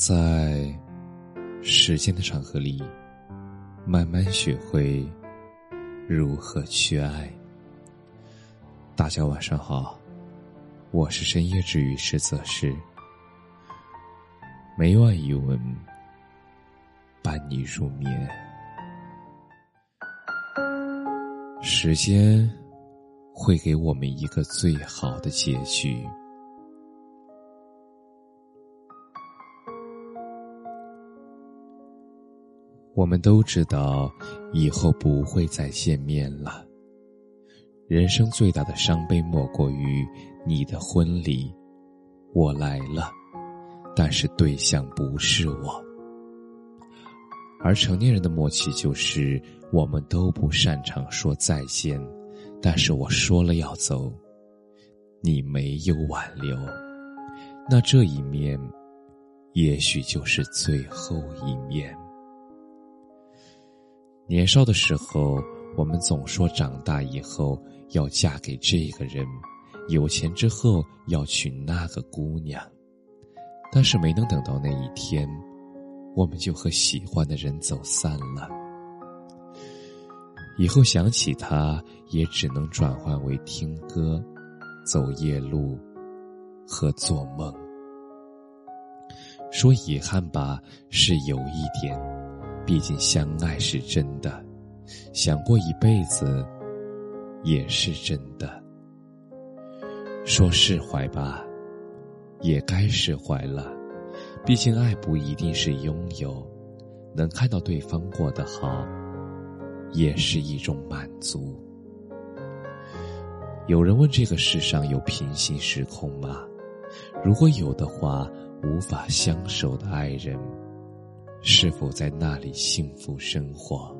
在时间的长河里，慢慢学会如何去爱。大家晚上好，我是深夜治愈师泽师，每晚一文伴你入眠。时间会给我们一个最好的结局。我们都知道，以后不会再见面了。人生最大的伤悲，莫过于你的婚礼，我来了，但是对象不是我。而成年人的默契就是，我们都不擅长说再见，但是我说了要走，你没有挽留，那这一面，也许就是最后一面。年少的时候，我们总说长大以后。要嫁给这个人，有钱之后要娶那个姑娘，但是没能等到那一天，我们就和喜欢的人走散了。以后想起他，也只能转换为听歌、走夜路和做梦。说遗憾吧，是有一点，毕竟相爱是真的，想过一辈子。也是真的。说释怀吧，也该释怀了。毕竟爱不一定是拥有，能看到对方过得好，也是一种满足。有人问：这个世上有平行时空吗？如果有的话，无法相守的爱人，是否在那里幸福生活？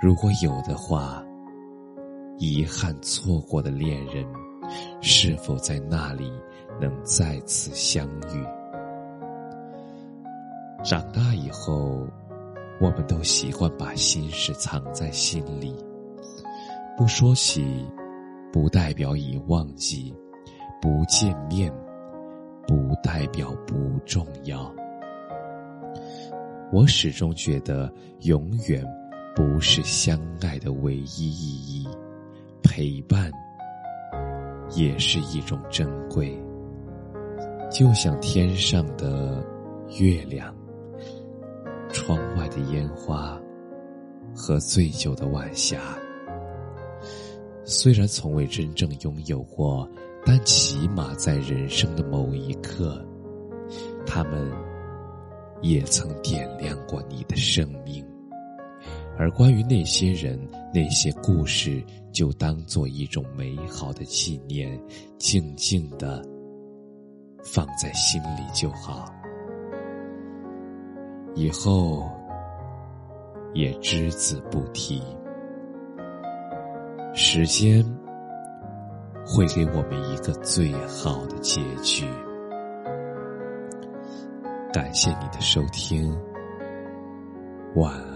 如果有的话，遗憾错过的恋人，是否在那里能再次相遇？长大以后，我们都习惯把心事藏在心里，不说起，不代表已忘记；不见面，不代表不重要。我始终觉得，永远不是相爱的唯一意义。陪伴也是一种珍贵，就像天上的月亮、窗外的烟花和醉酒的晚霞。虽然从未真正拥有过，但起码在人生的某一刻，他们也曾点亮过你的生命。而关于那些人、那些故事，就当做一种美好的纪念，静静的放在心里就好。以后也只字不提。时间会给我们一个最好的结局。感谢你的收听，晚安。